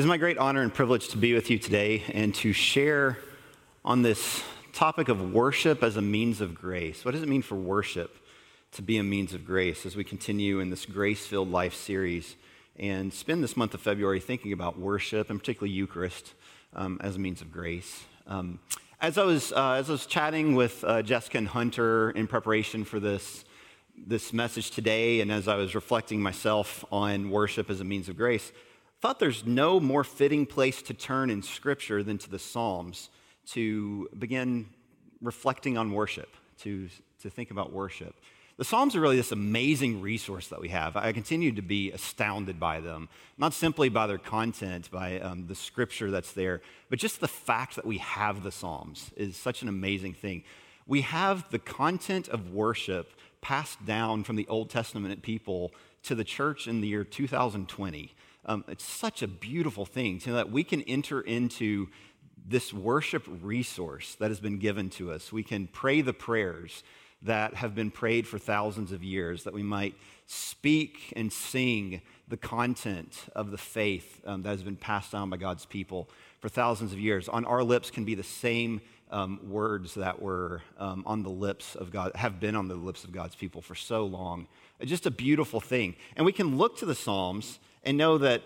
It is my great honor and privilege to be with you today and to share on this topic of worship as a means of grace. What does it mean for worship to be a means of grace as we continue in this grace filled life series and spend this month of February thinking about worship and particularly Eucharist um, as a means of grace? Um, as, I was, uh, as I was chatting with uh, Jessica and Hunter in preparation for this, this message today, and as I was reflecting myself on worship as a means of grace, thought there's no more fitting place to turn in Scripture than to the Psalms to begin reflecting on worship, to, to think about worship. The Psalms are really this amazing resource that we have. I continue to be astounded by them, not simply by their content, by um, the scripture that's there, but just the fact that we have the Psalms is such an amazing thing. We have the content of worship passed down from the Old Testament people to the church in the year 2020. Um, it's such a beautiful thing so that we can enter into this worship resource that has been given to us. We can pray the prayers that have been prayed for thousands of years, that we might speak and sing the content of the faith um, that has been passed down by God's people for thousands of years. On our lips can be the same um, words that were um, on the lips of God, have been on the lips of God's people for so long. Just a beautiful thing. And we can look to the Psalms and know that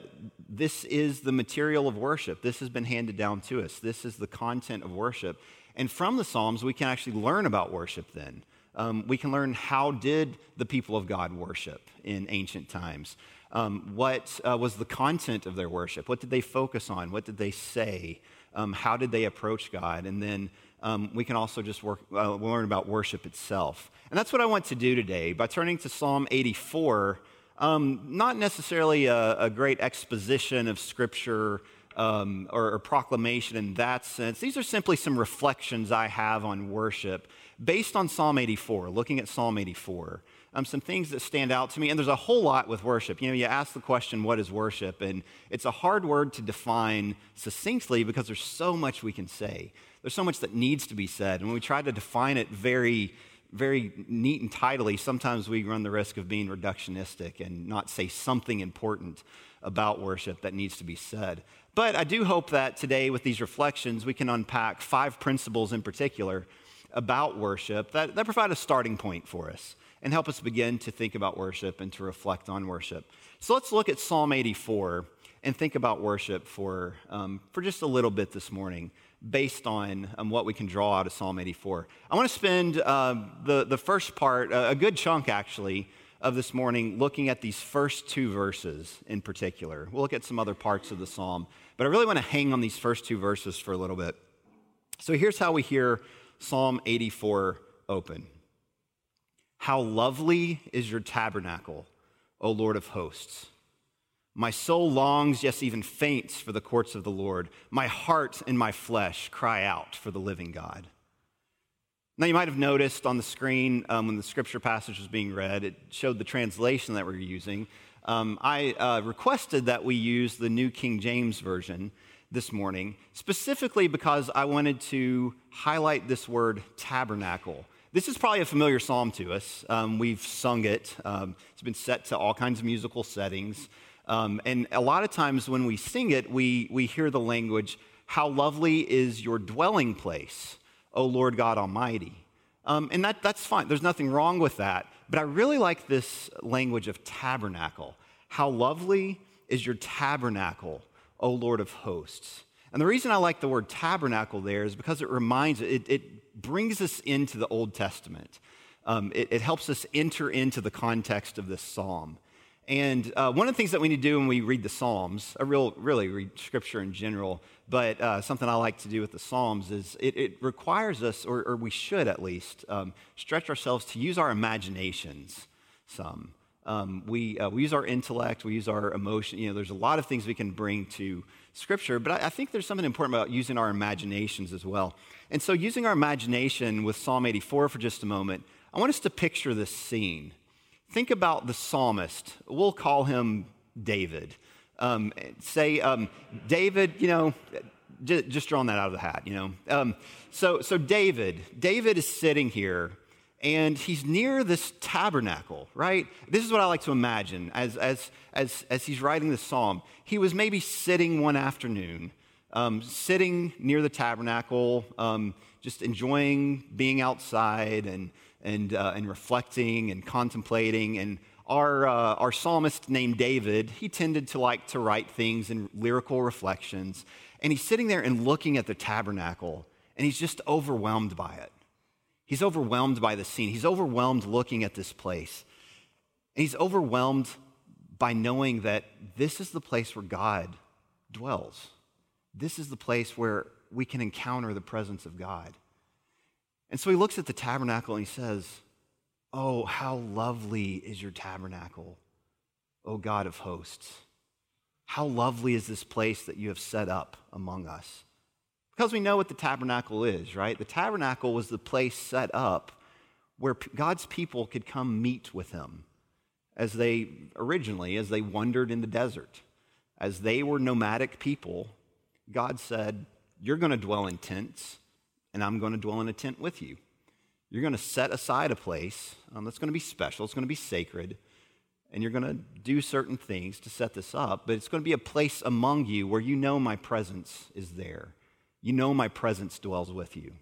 this is the material of worship. This has been handed down to us. This is the content of worship. And from the Psalms, we can actually learn about worship then. Um, we can learn how did the people of God worship in ancient times. Um, what uh, was the content of their worship? What did they focus on? What did they say? Um, how did they approach God? And then um, we can also just work, uh, learn about worship itself. And that's what I want to do today by turning to Psalm 84. Um, not necessarily a, a, great exposition of Scripture um, or, or, proclamation in that sense. These are simply some reflections I have on worship based on Psalm 84, looking at Psalm 84. Um, some things that stand out to me, and there's a whole lot with worship. You know, you ask the question, what is worship? And it's a hard word to define succinctly because there's so much we can say. There's so much that needs to be said. And when we try to define it very very neat and tidily, sometimes we run the risk of being reductionistic and not say something important about worship that needs to be said. But I do hope that today, with these reflections, we can unpack five principles in particular about worship that, that provide a starting point for us and help us begin to think about worship and to reflect on worship. So let's look at Psalm 84 and think about worship for, um, for just a little bit this morning based on um, what we can draw out of Psalm 84. I want to spend uh, the, the first part, uh, a good chunk actually, of this morning looking at these first two verses in particular. We'll look at some other parts of the psalm, but I really want to hang on these first two verses for a little bit. So here's how we hear Psalm 84 open How lovely is your tabernacle, O Lord of hosts! My soul longs, yes, even faints for the courts of the Lord. My heart and my flesh cry out for the living God. Now, you might have noticed on the screen um, when the scripture passage was being read, it showed the translation that we're using. Um, I uh, requested that we use the New King James Version this morning, specifically because I wanted to highlight this word tabernacle. This is probably a familiar psalm to us. Um, we've sung it, um, it's been set to all kinds of musical settings. Um, and a lot of times when we sing it, we, we hear the language, How lovely is your dwelling place, O Lord God Almighty. Um, and that, that's fine. There's nothing wrong with that. But I really like this language of tabernacle. How lovely is your tabernacle, O Lord of hosts. And the reason I like the word tabernacle there is because it reminds, it, it brings us into the Old Testament. Um, it, it helps us enter into the context of this psalm. And uh, one of the things that we need to do when we read the Psalms, I real, really read scripture in general, but uh, something I like to do with the Psalms is it, it requires us, or, or, we should at least, um, stretch ourselves to use our imaginations some. Um, we, uh, we use our intellect, we use our emotion. You know, there's a lot of things we can bring to scripture, but I, I think there's something important about using our imaginations as well. And so, using our imagination with Psalm 84 for just a moment, I want us to picture this scene think about the psalmist. We'll call him David. Um, say, um, David, you know, just drawing that out of the hat, you know. Um, so, so David, David is sitting here and he's near this tabernacle, right? This is what I like to imagine as, as, as, as he's writing the psalm. He was maybe sitting one afternoon, um, sitting near the tabernacle, um, just enjoying being outside and, and, uh, and reflecting and contemplating. And our, uh, our psalmist named David, he tended to like to write things in lyrical reflections. And he's sitting there and looking at the tabernacle, and he's just overwhelmed by it. He's overwhelmed by the scene. He's overwhelmed looking at this place. And he's overwhelmed by knowing that this is the place where God dwells. This is the place where we can encounter the presence of God. And so he looks at the tabernacle and he says, Oh, how lovely is your tabernacle, O God of hosts. How lovely is this place that you have set up among us. Because we know what the tabernacle is, right? The tabernacle was the place set up where God's people could come meet with him as they originally, as they wandered in the desert. As they were nomadic people, God said, You're going to dwell in tents, and I'm going to dwell in a tent with you. You're going to set aside a place um, that's going to be special, it's going to be sacred, and you're going to do certain things to set this up, but it's going to be a place among you where you know my presence is there you know my presence dwells with you.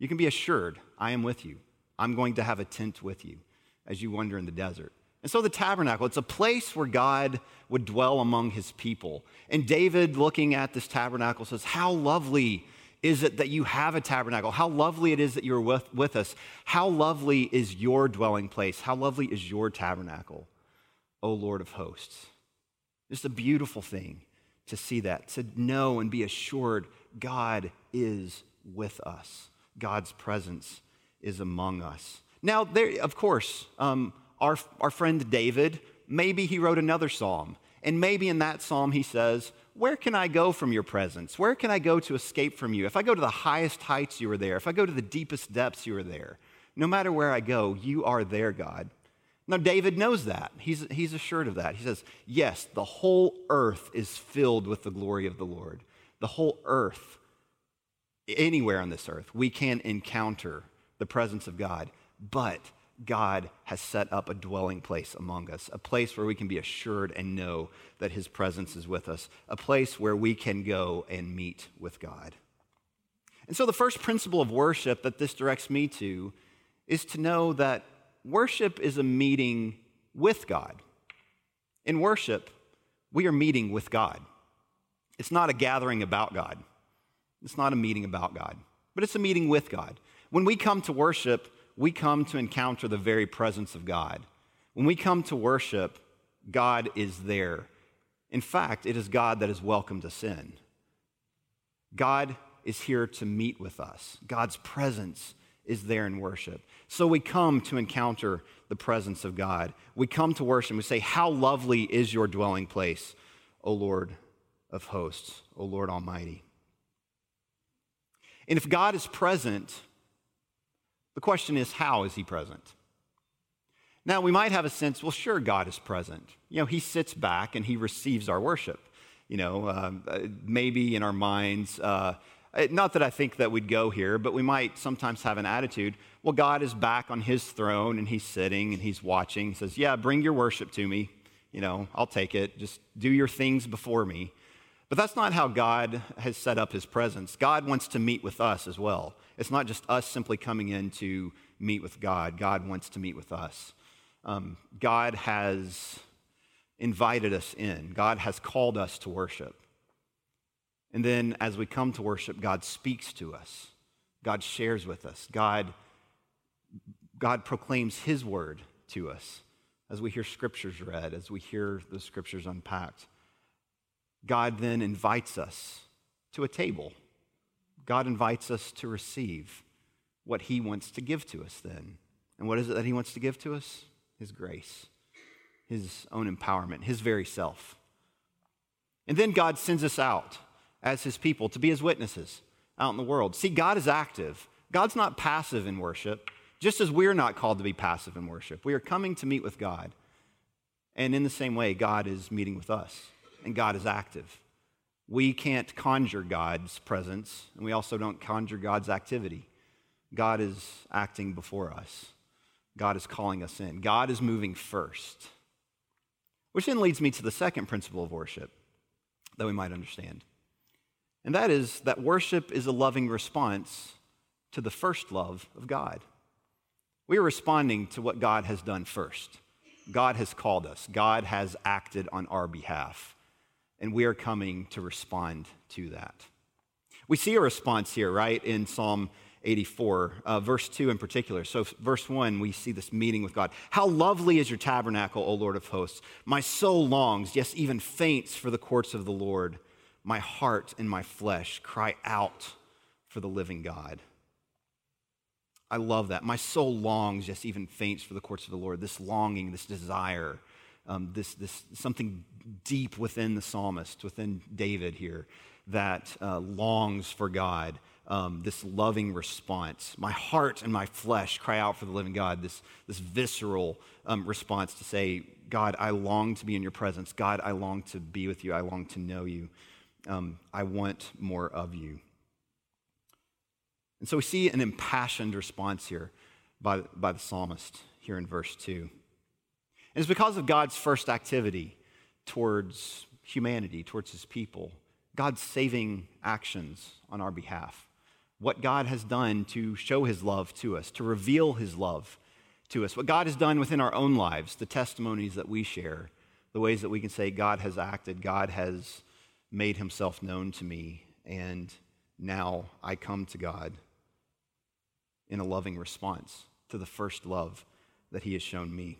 You can be assured, I am with you. I'm going to have a tent with you as you wander in the desert. And so the tabernacle, it's a place where God would dwell among his people. And David, looking at this tabernacle, says, How lovely is it that you have a tabernacle? How lovely it is that you're with, with us. How lovely is your dwelling place? How lovely is your tabernacle, O Lord of hosts? Just a beautiful thing to see that, to know and be assured God is with us. God's presence is among us. Now, there, of course, um, our, our friend David, maybe he wrote another psalm. And maybe in that psalm he says, Where can I go from your presence? Where can I go to escape from you? If I go to the highest heights, you are there. If I go to the deepest depths, you are there. No matter where I go, you are there, God. Now, David knows that. He's, he's assured of that. He says, Yes, the whole earth is filled with the glory of the Lord the whole earth, anywhere on this earth, we can encounter the presence of God. But God has set up a dwelling place among us, a place where we can be assured and know that His presence is with us, a place where we can go and meet with God. And so, the first principle of worship that this directs me to is to know that worship is a meeting with God. In worship, we are meeting with God. It's not a gathering about God. It's not a meeting about God, but it's a meeting with God. When we come to worship, we come to encounter the very presence of God. When we come to worship, God is there. In fact, it is God that is welcome to sin. God is here to meet with us. God's presence is there in worship. So we come to encounter the presence of God. We come to worship and we say, How lovely is your dwelling place, O Lord of hosts, O Lord Almighty. And if God is present, the question is, how is he present? Now, we might have a sense, well, sure, God is present. You know, he sits back and he receives our worship. You know, uh, maybe in our minds, uh, not that I think that we'd go here, but we might sometimes have an attitude, well, God is back on his throne and he's sitting and he's watching. He says, yeah, bring your worship to me. You know, I'll take it. Just do your things before me. But that's not how God has set up his presence. God wants to meet with us as well. It's not just us simply coming in to meet with God, God wants to meet with us. Um, God has invited us in, God has called us to worship. And then as we come to worship, God speaks to us, God shares with us, God, God proclaims his word to us as we hear scriptures read, as we hear the scriptures unpacked. God then invites us to a table. God invites us to receive what He wants to give to us then. And what is it that He wants to give to us? His grace, His own empowerment, His very self. And then God sends us out as His people to be His witnesses out in the world. See, God is active. God's not passive in worship, just as we're not called to be passive in worship. We are coming to meet with God. And in the same way, God is meeting with us and God is active. We can't conjure God's presence, and we also don't conjure God's activity. God is acting before us. God is calling us in. God is moving first. Which then leads me to the second principle of worship that we might understand. And that is that worship is a loving response to the first love of God. We are responding to what God has done first. God has called us, God has acted on our behalf, and we are coming to respond to that. We see a response here, right, in Psalm 84, uh, verse 2 in particular. So, verse 1, we see this meeting with God. How lovely is your tabernacle, O Lord of hosts! My soul longs, yes, even faints for the courts of the Lord. My heart and my flesh cry out for the living God. I love that. My soul longs, yes, even faints for the courts of the Lord. This longing, this desire, um, this, this something deep within the psalmist, within David here, that uh, longs for God um, this loving response. My heart and my flesh cry out for the living God, this, this visceral um, response to say, God, I long to be in your presence. God, I long to be with you. I long to know you. Um, I want more of you. And so we see an impassioned response here by, by the psalmist here in verse 2. It's because of God's first activity towards humanity, towards his people, God's saving actions on our behalf what God has done to show his love to us, to reveal his love to us, what God has done within our own lives, the testimonies that we share, the ways that we can say, God has acted, God has made himself known to me, and now I come to God in a loving response to the first love that he has shown me.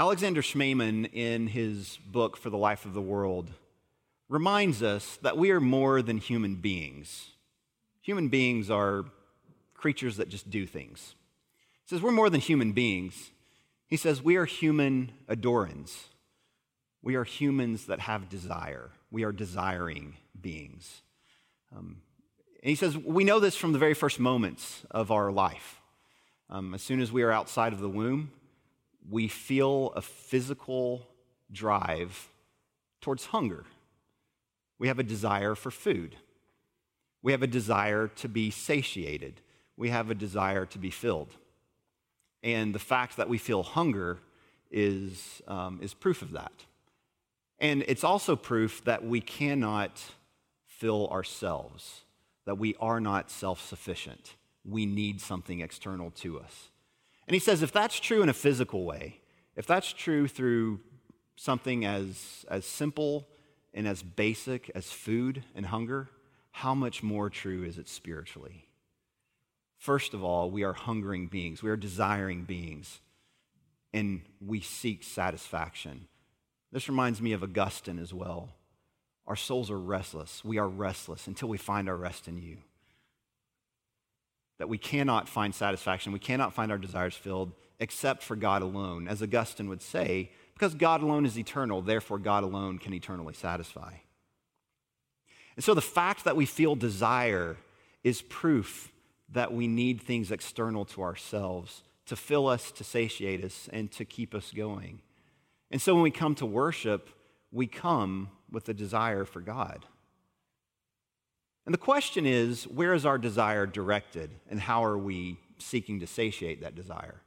Alexander Schmemann, in his book For the Life of the World, reminds us that we are more than human beings. Human beings are creatures that just do things. He says we're more than human beings. He says we are homo adorans. We are humans that have desire. We are desiring beings. Um, and he says we know this from the very first moments of our life. Um, as soon as we are outside of the womb, we feel a physical drive towards hunger we have a desire for food. We have a desire to be satiated. We have a desire to be filled. And the fact that we feel hunger is, um, is proof of that. And it's also proof that we cannot fill ourselves, that we are not self sufficient. We need something external to us. And he says if that's true in a physical way, if that's true through something as, as simple and as basic as food and hunger, how much more true is it spiritually? First of all, we are hungering beings, we are desiring beings, and we seek satisfaction. This reminds me of Augustine as well. Our souls are restless. We are restless until we find our rest in you. That we cannot find satisfaction, we cannot find our desires filled except for God alone. As Augustine would say, because God alone is eternal, therefore, God alone can eternally satisfy. And so the fact that we feel desire is proof that we need things external to ourselves to fill us, to satiate us, and to keep us going. And so when we come to worship, we come with a desire for God. And the question is where is our desire directed, and how are we seeking to satiate that desire?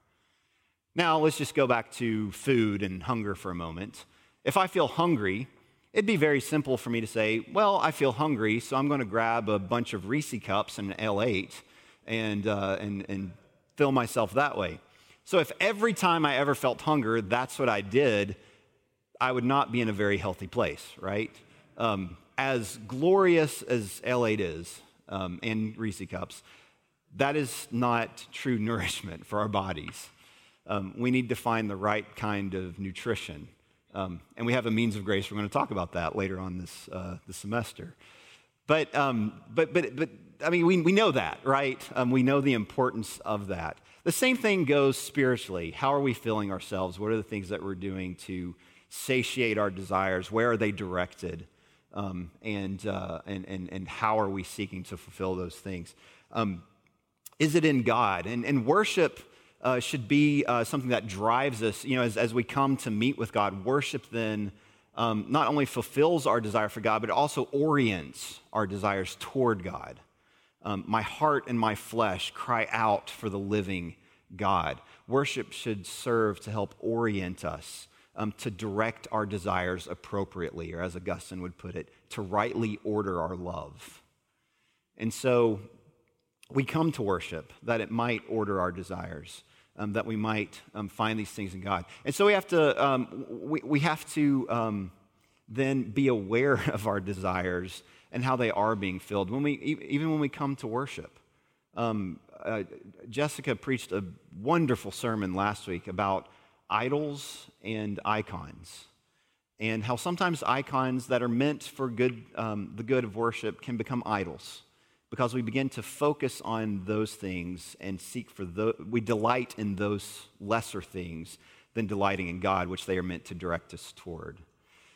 Now, let's just go back to food and hunger for a moment. If I feel hungry, it'd be very simple for me to say, Well, I feel hungry, so I'm going to grab a bunch of Reese cups and an Ale 8 and, uh, and, and fill myself that way. So, if every time I ever felt hunger, that's what I did, I would not be in a very healthy place, right? Um, as glorious as Ale 8 is um, and Reese cups, that is not true nourishment for our bodies um, we need to find the right kind of nutrition. Um, and we have a means of grace. We're going to talk about that later on this, uh, this semester. But, um, but, but, but, I mean, we, we know that, right? Um, we know the importance of that. The same thing goes spiritually. How are we filling ourselves? What are the things that we're doing to satiate our desires? Where are they directed? Um, and, uh, and, and, and how are we seeking to fulfill those things? Um, is it in God? And, and worship uh, should be uh, something that drives us, you know, as, as we come to meet with God. Worship then um, not only fulfills our desire for God, but it also orients our desires toward God. um, my heart and my flesh cry out for the living God. Worship should serve to help orient us, um, to direct our desires appropriately, or as Augustine would put it, to rightly order our love. And so we come to worship that it might order our desires. Um, that we might um, find these things in God. And so we have to, um, we, we have to um, then be aware of our desires and how they are being filled when we, even when we come to worship. Um, uh, Jessica preached a wonderful sermon last week about idols and icons, and how sometimes icons that are meant for good, um, the good of worship can become idols because we begin to focus on those things and seek for the, we delight in those lesser things than delighting in God, which they are meant to direct us toward.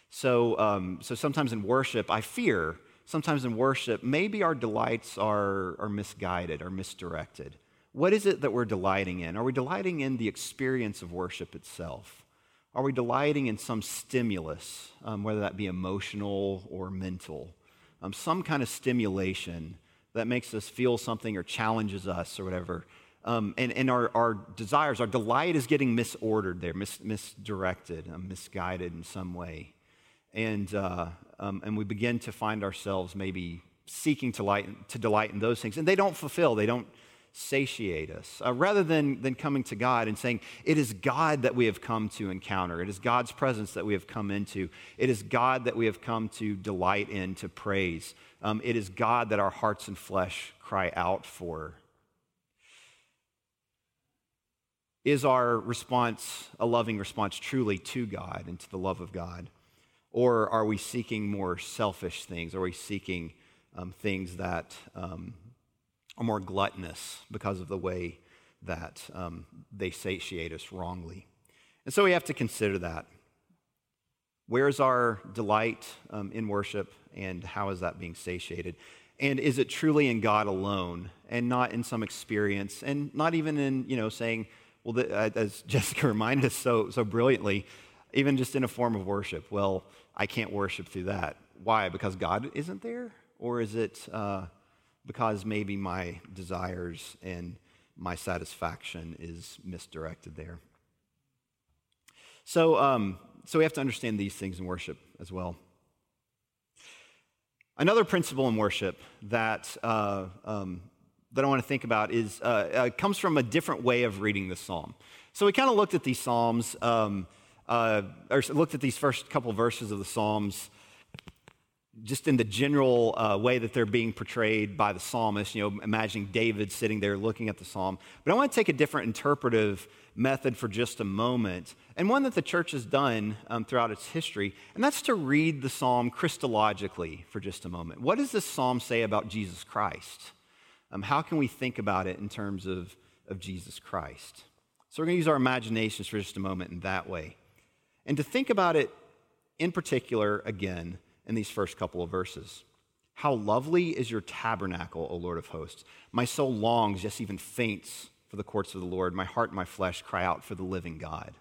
So, um, so sometimes in worship, I fear sometimes in worship, maybe our delights are, are misguided or misdirected. What is it that we're delighting in? Are we delighting in the experience of worship itself? Are we delighting in some stimulus, um, whether that be emotional or mental? Um, some kind of stimulation that makes us feel something or challenges us or whatever. Um, and and our, our desires, our delight is getting misordered there, mis- misdirected, um, misguided in some way. And, uh, um, and we begin to find ourselves maybe seeking to, light, to delight in those things. And they don't fulfill, they don't satiate us. Uh, rather than, than coming to God and saying, It is God that we have come to encounter. It is God's presence that we have come into. It is God that we have come to delight in, to praise. Um, it is God that our hearts and flesh cry out for. Is our response a loving response truly to God and to the love of God? Or are we seeking more selfish things? Are we seeking um, things that um, are more gluttonous because of the way that um, they satiate us wrongly? And so we have to consider that. Where's our delight um, in worship, and how is that being satiated? And is it truly in God alone, and not in some experience, and not even in you know saying, well, the, uh, as Jessica reminded us so so brilliantly, even just in a form of worship. Well, I can't worship through that. Why? Because God isn't there? Or is it uh, because maybe my desires and my satisfaction is misdirected there? So, um, so we have to understand these things in worship as well. Another principle in worship that, uh, um, that I want to think about is, uh, uh, comes from a different way of reading the psalm. So we kind of looked at these psalms. Um, uh, or looked at these first couple verses of the Psalms just in the general uh, way that they're being portrayed by the psalmist, you know, imagining David sitting there looking at the psalm. But I want to take a different interpretive method for just a moment, and one that the church has done um, throughout its history, and that's to read the psalm Christologically for just a moment. What does this psalm say about Jesus Christ? Um, how can we think about it in terms of, of Jesus Christ? So we're going to use our imaginations for just a moment in that way. And to think about it in particular again in these first couple of verses. How lovely is your tabernacle, O Lord of hosts. My soul longs, yes, even faints for the courts of the Lord. My heart and my flesh cry out for the living God.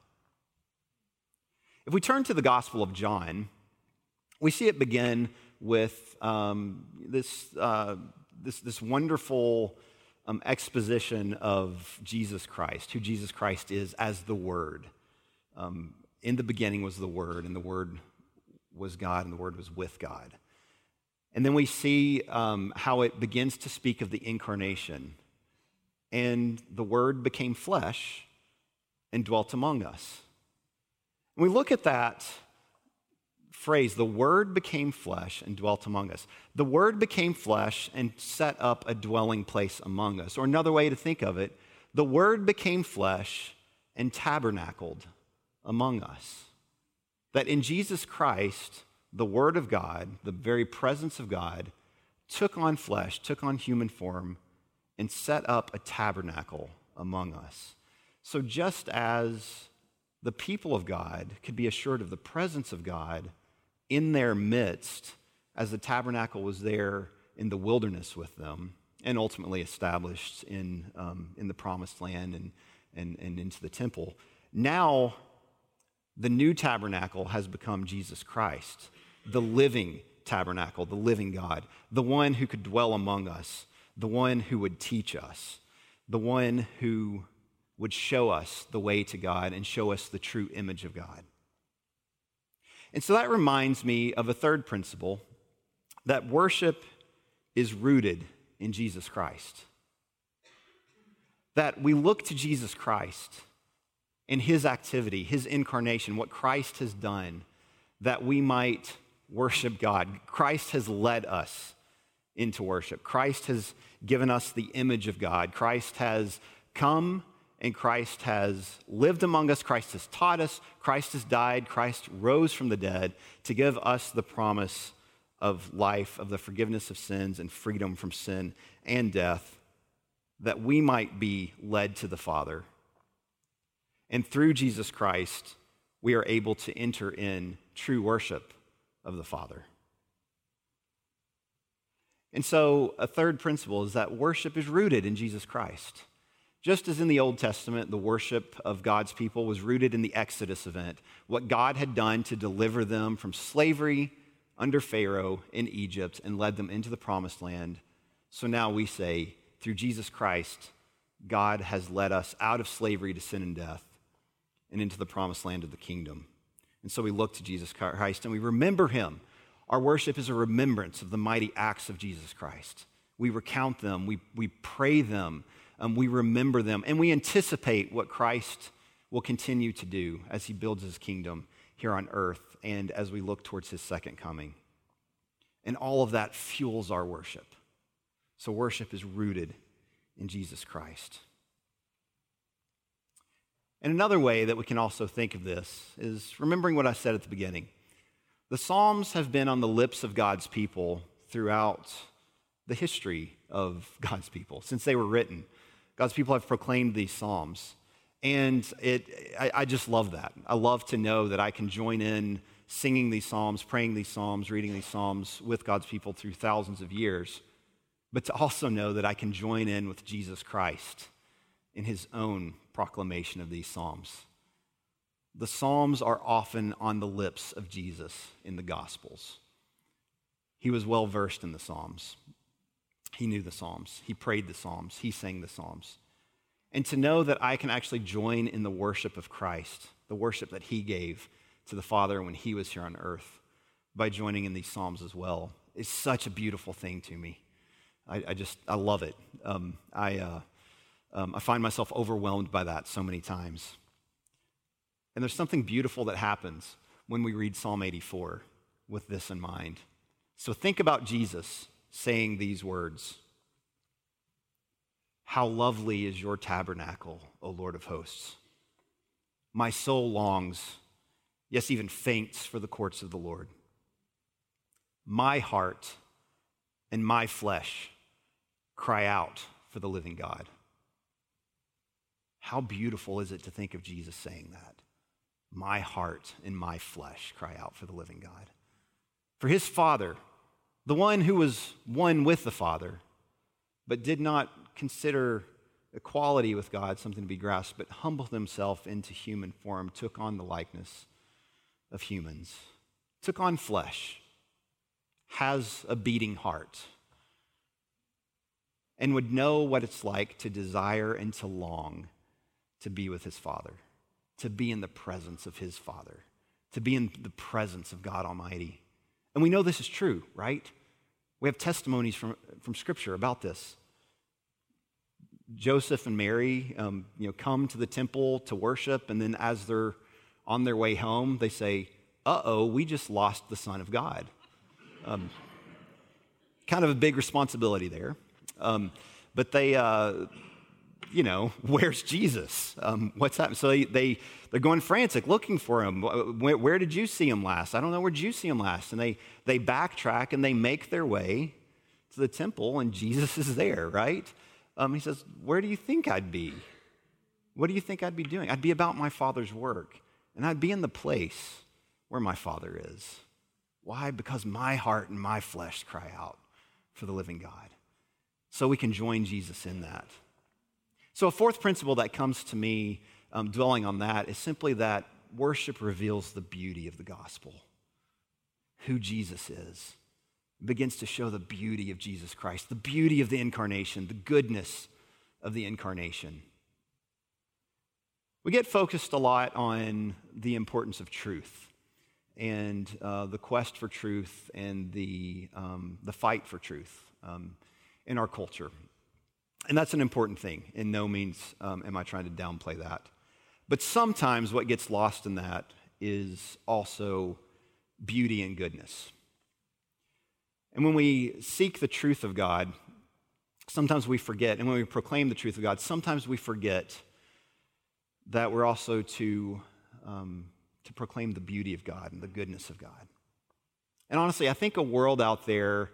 If we turn to the Gospel of John, we see it begin with um, this, uh, this, this wonderful um, exposition of Jesus Christ, who Jesus Christ is as the Word. Um, in the beginning was the Word, and the Word was God, and the Word was with God. And then we see um, how it begins to speak of the incarnation. And the Word became flesh and dwelt among us. When we look at that phrase, the Word became flesh and dwelt among us. The Word became flesh and set up a dwelling place among us. Or another way to think of it, the Word became flesh and tabernacled among us. That in Jesus Christ, the Word of God, the very presence of God, took on flesh, took on human form, and set up a tabernacle among us. So just as the people of God could be assured of the presence of God in their midst, as the tabernacle was there in the wilderness with them, and ultimately established in, um, in the promised land and, and, and into the temple. Now, the new tabernacle has become Jesus Christ, the living tabernacle, the living God, the one who could dwell among us, the one who would teach us, the one who would show us the way to God and show us the true image of God. And so that reminds me of a third principle that worship is rooted in Jesus Christ. That we look to Jesus Christ in his activity, his incarnation, what Christ has done, that we might worship God. Christ has led us into worship. Christ has given us the image of God. Christ has come and Christ has lived among us. Christ has taught us. Christ has died. Christ rose from the dead to give us the promise of life, of the forgiveness of sins and freedom from sin and death, that we might be led to the Father. And through Jesus Christ, we are able to enter in true worship of the Father. And so, a third principle is that worship is rooted in Jesus Christ. Just as in the Old Testament, the worship of God's people was rooted in the Exodus event, what God had done to deliver them from slavery under Pharaoh in Egypt and led them into the promised land. So now we say, through Jesus Christ, God has led us out of slavery to sin and death and into the promised land of the kingdom. And so we look to Jesus Christ and we remember him. Our worship is a remembrance of the mighty acts of Jesus Christ. We recount them, we, we pray them, um, we remember them, and we anticipate what Christ will continue to do as he builds his kingdom here on earth and as we look towards his second coming. And all of that fuels our worship. So, worship is rooted in Jesus Christ. And another way that we can also think of this is remembering what I said at the beginning. The Psalms have been on the lips of God's people throughout the history of God's people since they were written. God's people have proclaimed these Psalms. And it, I, I, just love that. I love to know that I can join in singing these Psalms, praying these Psalms, reading these Psalms with God's people through thousands of years, but to also know that I can join in with Jesus Christ in his own proclamation of these Psalms. The Psalms are often on the lips of Jesus in the Gospels. He was well versed in the Psalms. He knew the Psalms. He prayed the Psalms. He sang the Psalms. And to know that I can actually join in the worship of Christ, the worship that he gave to the Father when he was here on earth, by joining in these Psalms as well, is such a beautiful thing to me. I, I just, I love it. Um, I, uh, um, I find myself overwhelmed by that so many times. And there's something beautiful that happens when we read Psalm 84 with this in mind. So think about Jesus saying these words How lovely is your tabernacle, O Lord of hosts! My soul longs, yes, even faints for the courts of the Lord. My heart and my flesh cry out for the living God. How beautiful is it to think of Jesus saying that? My heart and my flesh cry out for the living God. For his Father, the one who was one with the Father, but did not consider equality with God something to be grasped, but humbled himself into human form, took on the likeness of humans, took on flesh, has a beating heart, and would know what it's like to desire and to long to be with his Father, to be in the presence of his Father, to be in the presence of God Almighty. And we know this is true, right? We have testimonies from, from Scripture about this. Joseph and Mary, um, you know, come to the temple to worship, and then as they're on their way home, they say, "Uh oh, we just lost the Son of God." Um, kind of a big responsibility there, um, but they uh, you know, where's Jesus? Um, what's happening? So they, they, they're going frantic looking for him. Where, where, did you see him last? I don't know. Where did you see him last? And they, they backtrack and they make their way to the temple, and Jesus is there, right? Um, he says, Where do you think I'd be? What do you think I'd be doing? I'd be about my Father's work, and I'd be in the place where my Father is. Why? Because my heart and my flesh cry out for the living God. So we can join Jesus in that. So, a fourth principle that comes to me um, dwelling on that is simply that worship reveals the beauty of the gospel, who Jesus is, begins to show the beauty of Jesus Christ, the beauty of the incarnation, the goodness of the incarnation. We get focused a lot on the importance of truth and uh, the quest for truth and the, um, the fight for truth um, in our culture. And that's an important thing. In no means um, am I trying to downplay that. But sometimes what gets lost in that is also beauty and goodness. And when we seek the truth of God, sometimes we forget. And when we proclaim the truth of God, sometimes we forget that we're also to, um, to proclaim the beauty of God and the goodness of God. And honestly, I think a world out there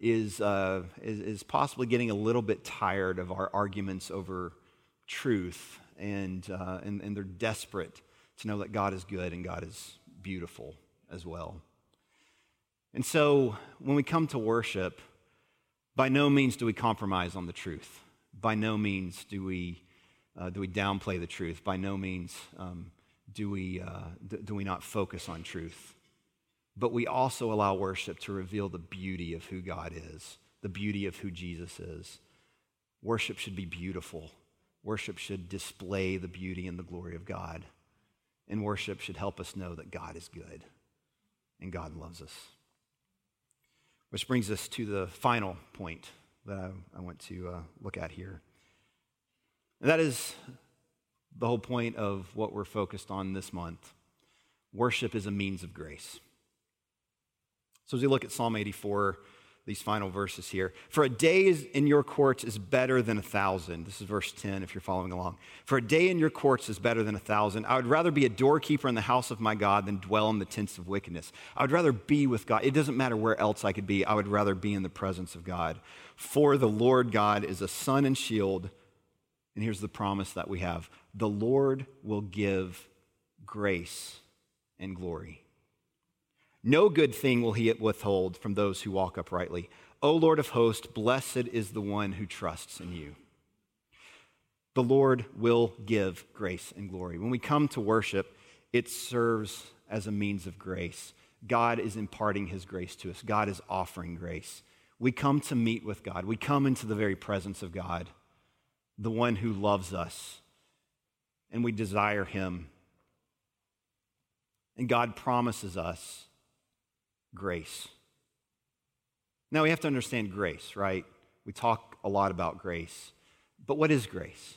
is, uh, is, is, possibly getting a little bit tired of our arguments over truth, and, uh, and, and they're desperate to know that God is good and God is beautiful as well. And so when we come to worship, by no means do we compromise on the truth. By no means do we, uh, do we downplay the truth. By no means um, do, we, uh, do we not focus on truth. But we also allow worship to reveal the beauty of who God is, the beauty of who Jesus is. Worship should be beautiful. Worship should display the beauty and the glory of God. And worship should help us know that God is good and God loves us. Which brings us to the final point that I, I want to uh, look at here. And that is the whole point of what we're focused on this month. Worship is a means of grace. So, as we look at Psalm 84, these final verses here. For a day in your courts is better than a thousand. This is verse 10 if you're following along. For a day in your courts is better than a thousand. I would rather be a doorkeeper in the house of my God than dwell in the tents of wickedness. I would rather be with God. It doesn't matter where else I could be. I would rather be in the presence of God. For the Lord God is a sun and shield. And here's the promise that we have the Lord will give grace and glory. No good thing will he withhold from those who walk uprightly. O Lord of hosts, blessed is the one who trusts in you. The Lord will give grace and glory. When we come to worship, it serves as a means of grace. God is imparting his grace to us, God is offering grace. We come to meet with God, we come into the very presence of God, the one who loves us, and we desire him. And God promises us grace. Now we have to understand grace, right? We talk a lot about grace. But what is grace?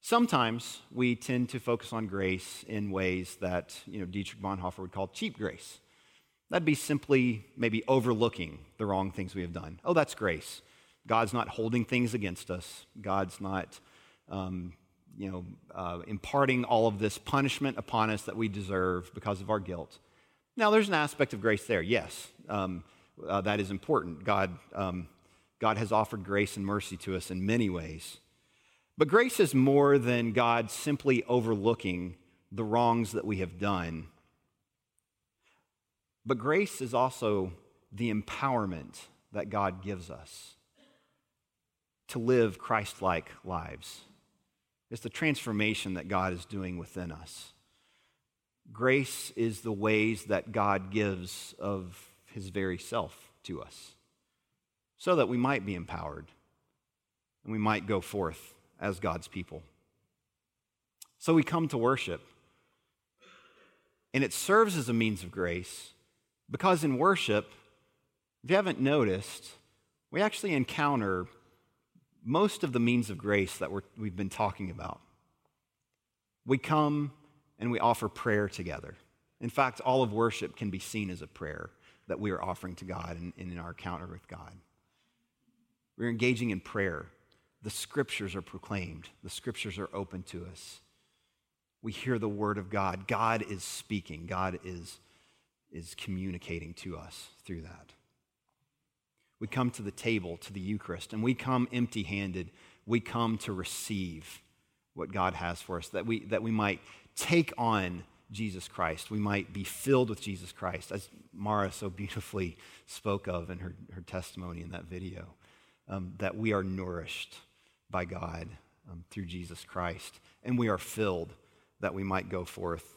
Sometimes we tend to focus on grace in ways that, you know, Dietrich Bonhoeffer would call cheap grace. That'd be simply maybe overlooking the wrong things we have done. Oh, that's grace. God's not holding things against us. God's not, um, you know, uh, imparting all of this punishment upon us that we deserve because of our guilt. Now, there's an aspect of grace there, yes. Um, uh, that is important. God, um, God has offered grace and mercy to us in many ways. But grace is more than God simply overlooking the wrongs that we have done. But grace is also the empowerment that God gives us to live Christ like lives. It's the transformation that God is doing within us. Grace is the ways that God gives of his very self to us so that we might be empowered and we might go forth as God's people. So we come to worship, and it serves as a means of grace because in worship, if you haven't noticed, we actually encounter most of the means of grace that we have been talking about. We come and we offer prayer together. In fact, all of worship can be seen as a prayer that we are offering to God and, in our encounter with God. We're engaging in prayer. The scriptures are proclaimed, the scriptures are open to us. We hear the word of God. God is speaking, God is, is communicating to us through that. We come to the table, to the Eucharist, and we come empty handed. We come to receive what God has for us, that we, that we might take on Jesus Christ. We might be filled with Jesus Christ, as Mara so beautifully spoke of in her, her testimony in that video, um, that we are nourished by God um, through Jesus Christ, and we are filled that we might go forth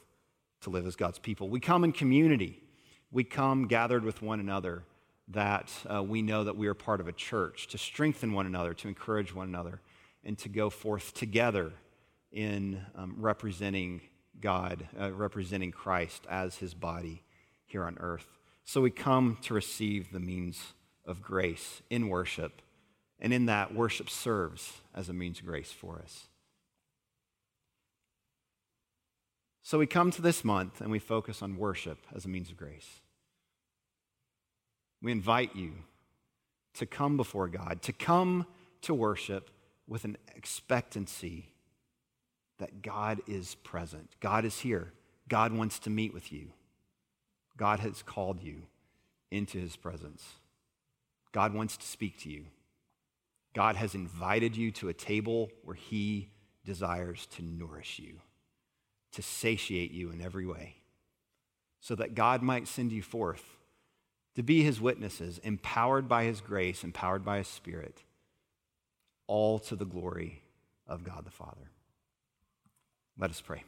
to live as God's people. We come in community, we come gathered with one another that uh, we know that we are part of a church, to strengthen one another, to encourage one another, and to go forth together in um, representing God, uh, representing Christ as his body here on earth. So we come to receive the means of grace in worship, and in that, worship serves as a means of grace for us. So we come to this month and we focus on worship as a means of grace. We invite you to come before God, to come to worship with an expectancy that God is present. God is here. God wants to meet with you. God has called you into his presence. God wants to speak to you. God has invited you to a table where he desires to nourish you, to satiate you in every way, so that God might send you forth to be his witnesses, empowered by his grace, empowered by his spirit, all to the glory of God the Father. Let us pray.